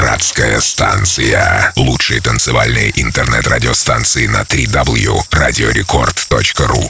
Пиратская станция. Лучшие танцевальные интернет-радиостанции на 3W. Радиорекорд.ру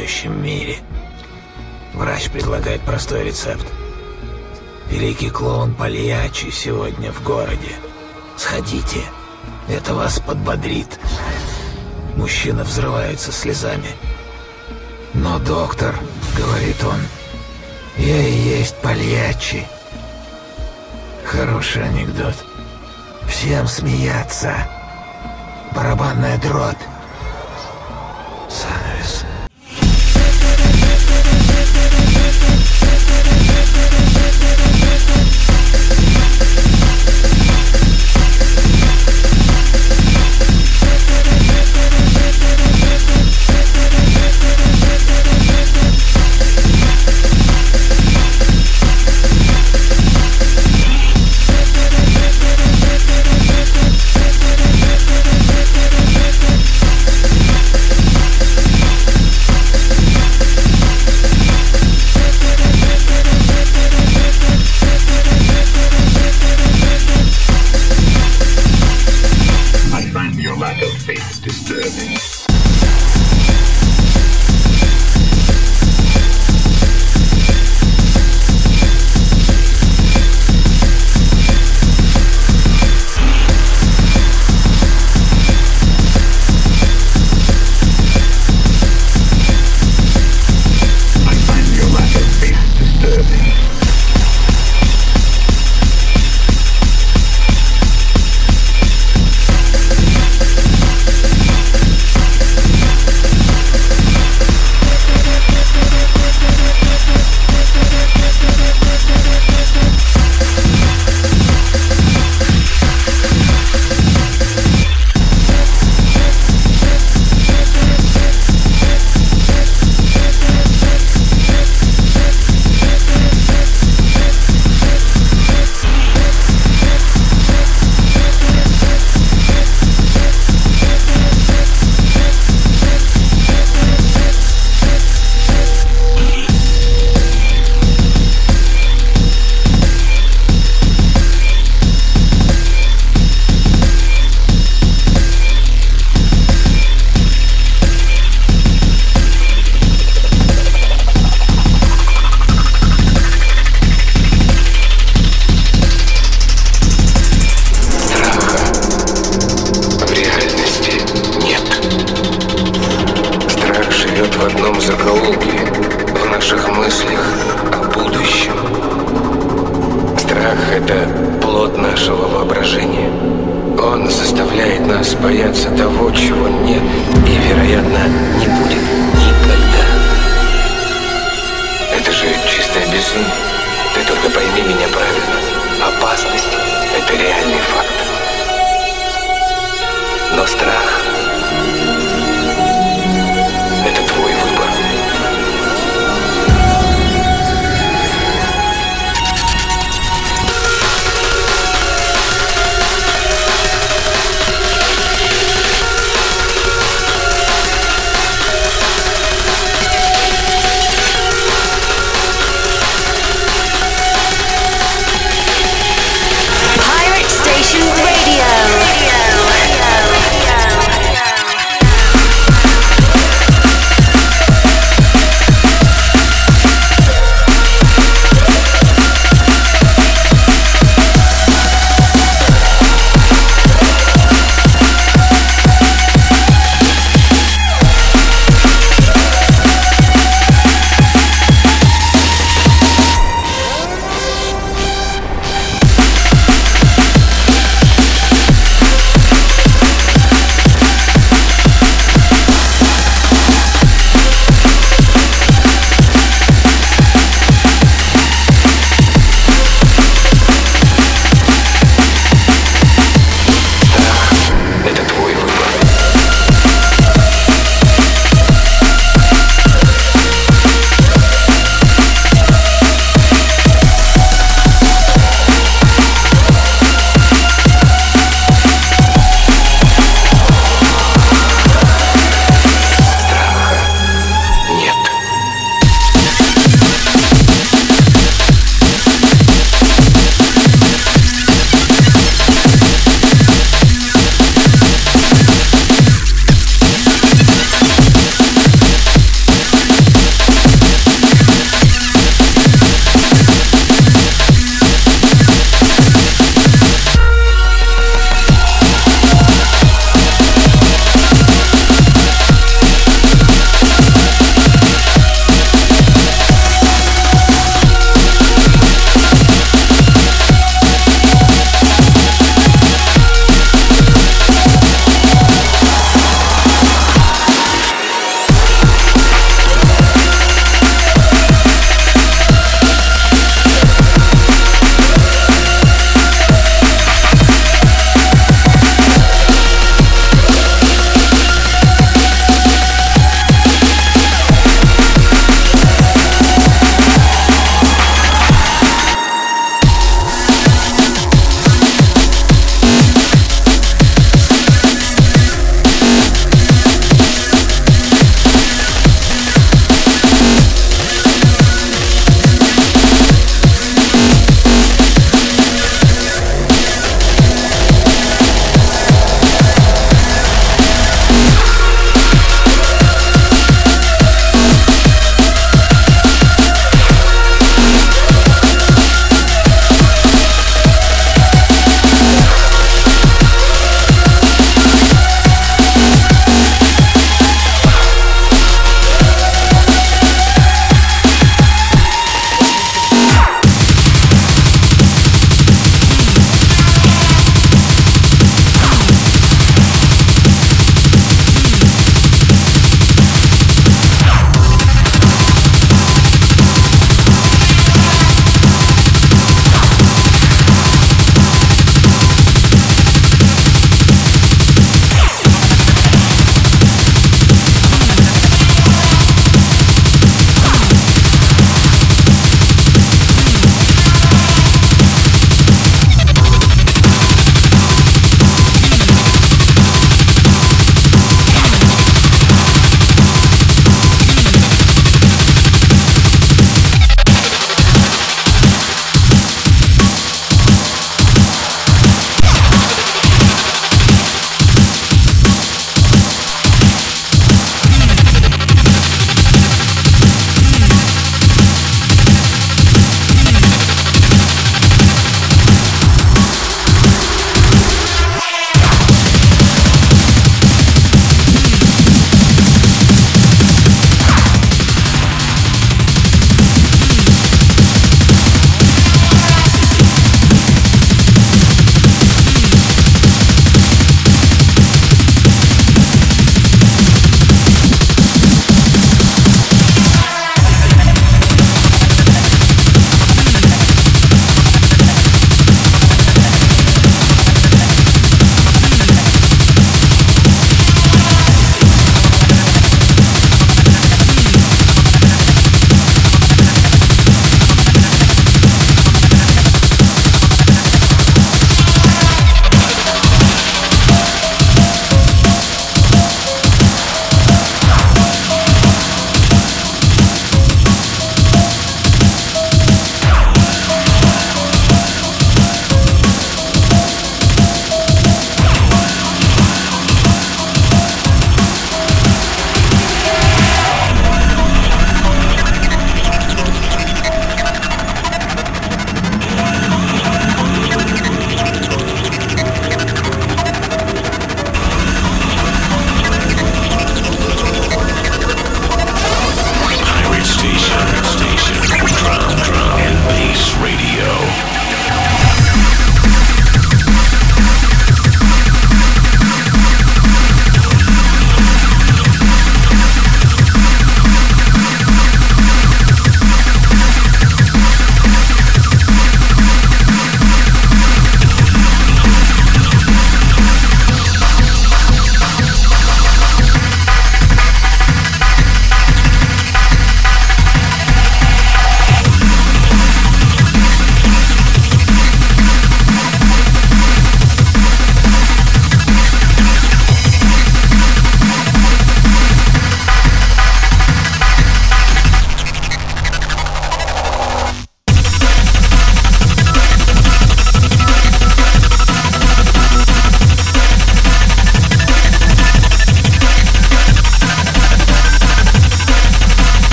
окружающем мире. Врач предлагает простой рецепт. Великий клоун Пальячи сегодня в городе. Сходите, это вас подбодрит. Мужчина взрывается слезами. Но доктор, говорит он, я и есть Пальячи. Хороший анекдот. Всем смеяться. Барабанная дробь.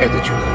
Это чудовищный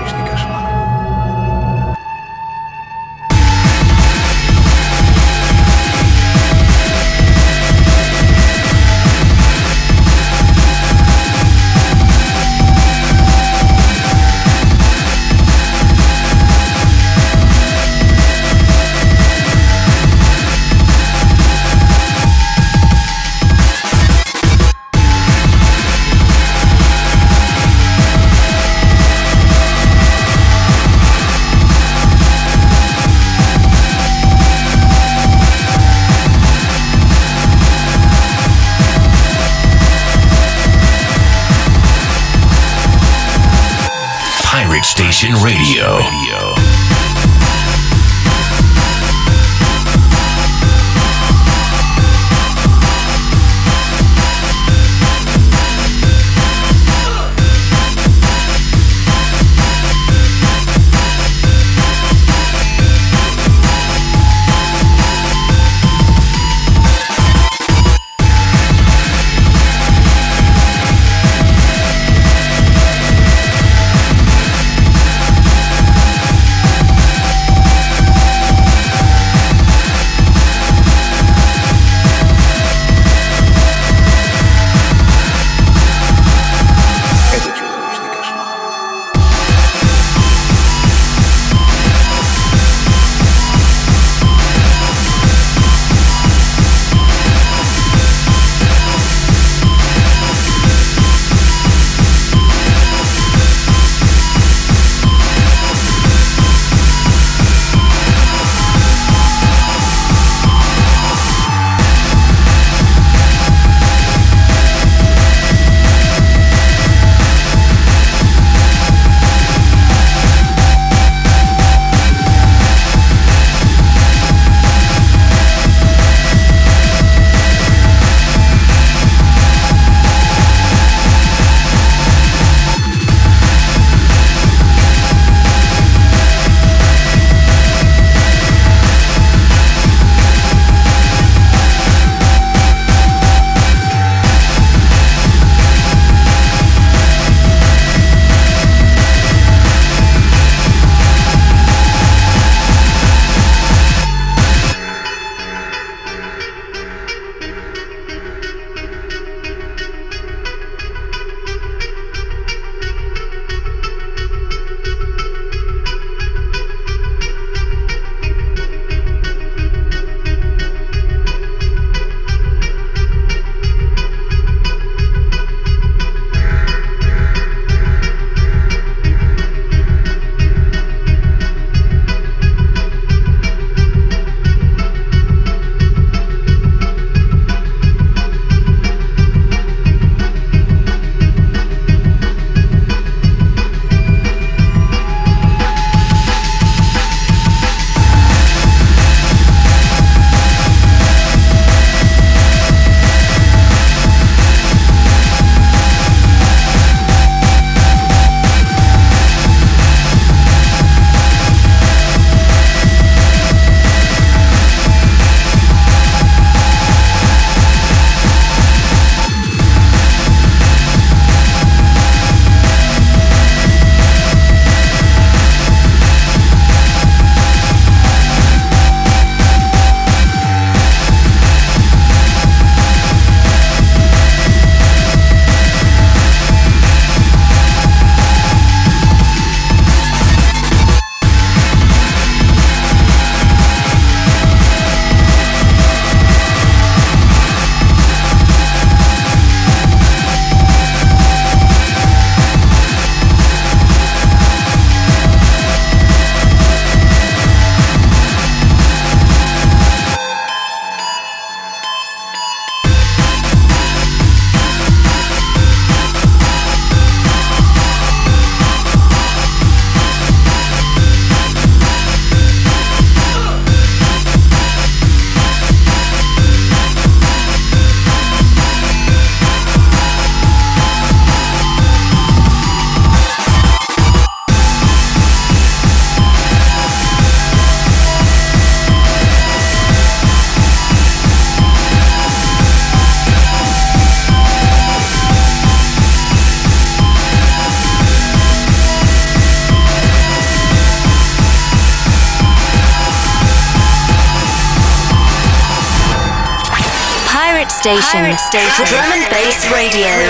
station. Station. Drum and bass. Radio.